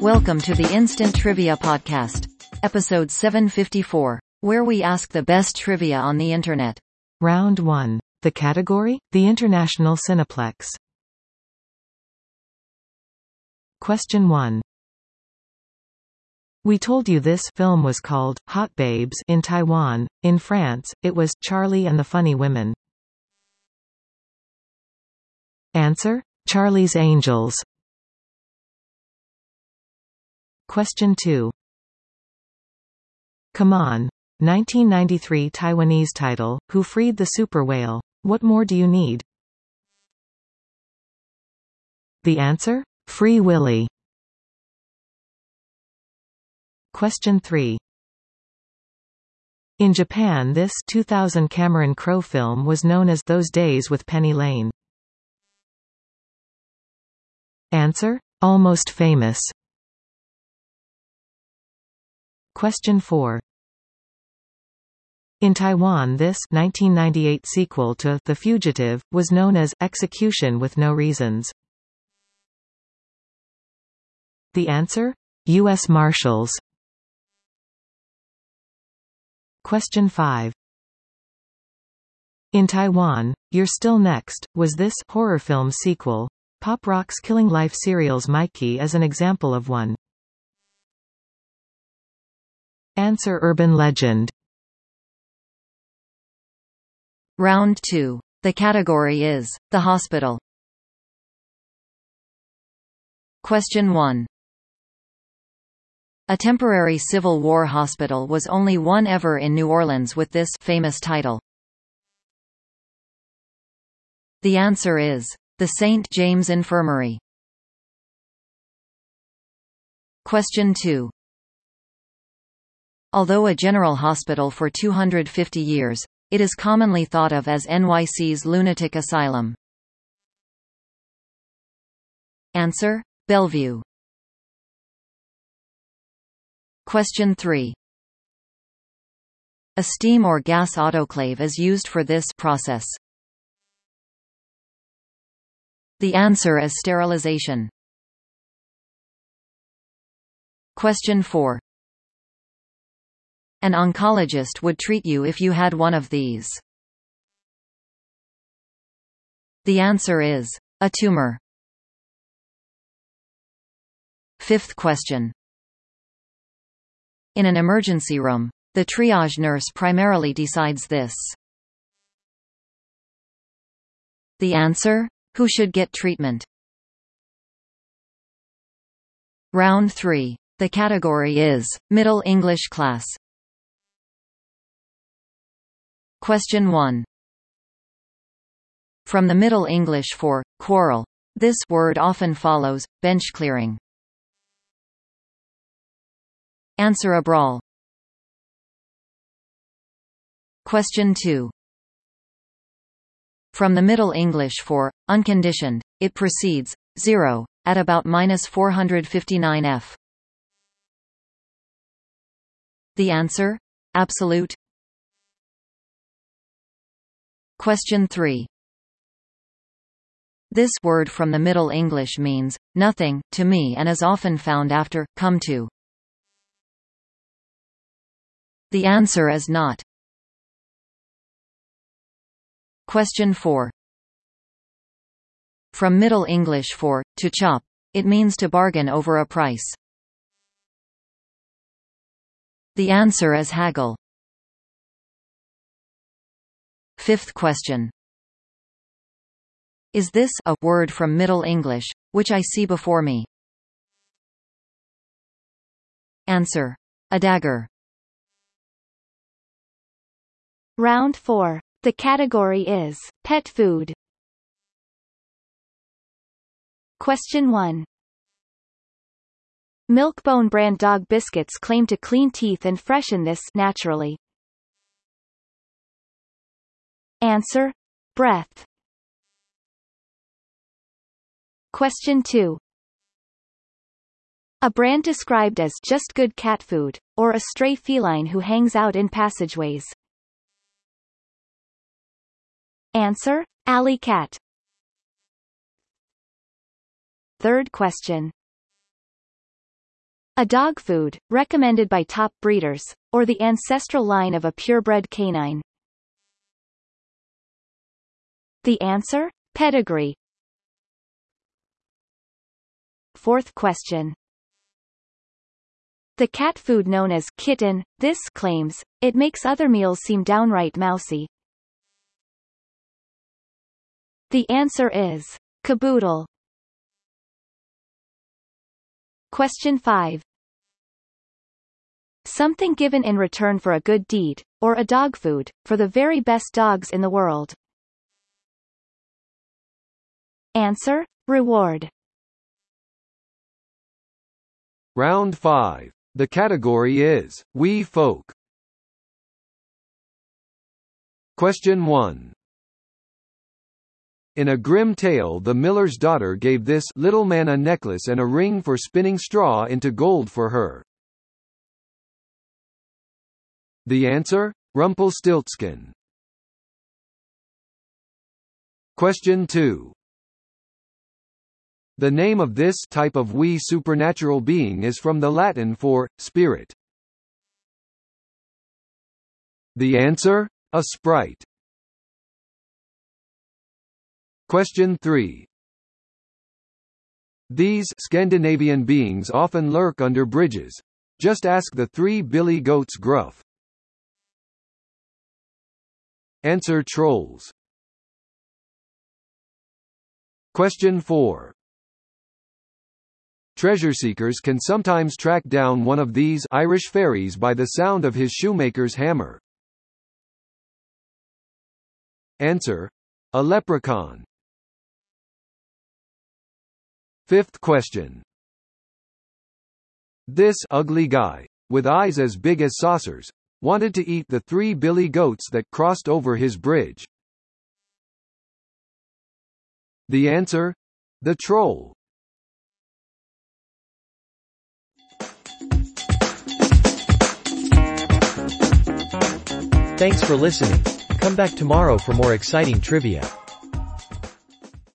Welcome to the Instant Trivia Podcast, episode 754, where we ask the best trivia on the internet. Round 1. The category? The International Cineplex. Question 1. We told you this film was called Hot Babes in Taiwan. In France, it was Charlie and the Funny Women. Answer: Charlie's Angels. Question 2. Come on. 1993 Taiwanese title, Who Freed the Super Whale? What more do you need? The answer? Free Willy. Question 3. In Japan this 2000 Cameron Crowe film was known as Those Days with Penny Lane. Answer? Almost Famous. Question 4. In Taiwan this 1998 sequel to The Fugitive, was known as Execution with No Reasons. The answer? U.S. Marshals. Question 5. In Taiwan, You're Still Next, was this horror film sequel. Pop Rock's Killing Life cereal's Mikey is an example of one. Answer Urban legend. Round 2. The category is The Hospital. Question 1. A temporary Civil War hospital was only one ever in New Orleans with this famous title. The answer is the St. James Infirmary. Question 2. Although a general hospital for 250 years, it is commonly thought of as NYC's lunatic asylum. Answer: Bellevue. Question 3. A steam or gas autoclave is used for this process. The answer is sterilization. Question 4. An oncologist would treat you if you had one of these. The answer is a tumor. Fifth question. In an emergency room, the triage nurse primarily decides this. The answer? Who should get treatment? Round 3. The category is Middle English class. Question 1. From the Middle English for quarrel, this word often follows bench clearing. Answer a brawl. Question 2. From the Middle English for unconditioned, it precedes 0 at about minus 459 f. The answer? Absolute. Question 3. This word from the Middle English means nothing to me and is often found after come to. The answer is not. Question 4. From Middle English for to chop, it means to bargain over a price. The answer is haggle. Fifth question. Is this a word from Middle English, which I see before me? Answer. A dagger. Round 4. The category is pet food. Question 1. Milk-Bone brand dog biscuits claim to clean teeth and freshen this naturally. Answer: breath. Question 2. A brand described as just good cat food, or a stray feline who hangs out in passageways. Answer: Alley cat. Third question. A dog food, recommended by top breeders, or the ancestral line of a purebred canine. The answer? Pedigree. Fourth question. The cat food known as kitten, this claims, it makes other meals seem downright mousy. The answer is caboodle. Question 5. Something given in return for a good deed, or a dog food, for the very best dogs in the world. Answer. Reward. Round 5. The category is, Wee Folk. Question 1. In a Grimm tale the miller's daughter gave this little man a necklace and a ring for spinning straw into gold for her. The answer? Rumpelstiltskin. Question 2. The name of this type of wee supernatural being is from the Latin for spirit. The answer? A sprite. Question 3. These Scandinavian beings often lurk under bridges. Just ask the three billy goats gruff. Answer trolls. Question 4. Treasure seekers can sometimes track down one of these Irish fairies by the sound of his shoemaker's hammer. Answer. A leprechaun. Fifth question. This ugly guy, with eyes as big as saucers, wanted to eat the three billy goats that crossed over his bridge. The answer? The troll. Thanks for listening. Come back tomorrow for more exciting trivia.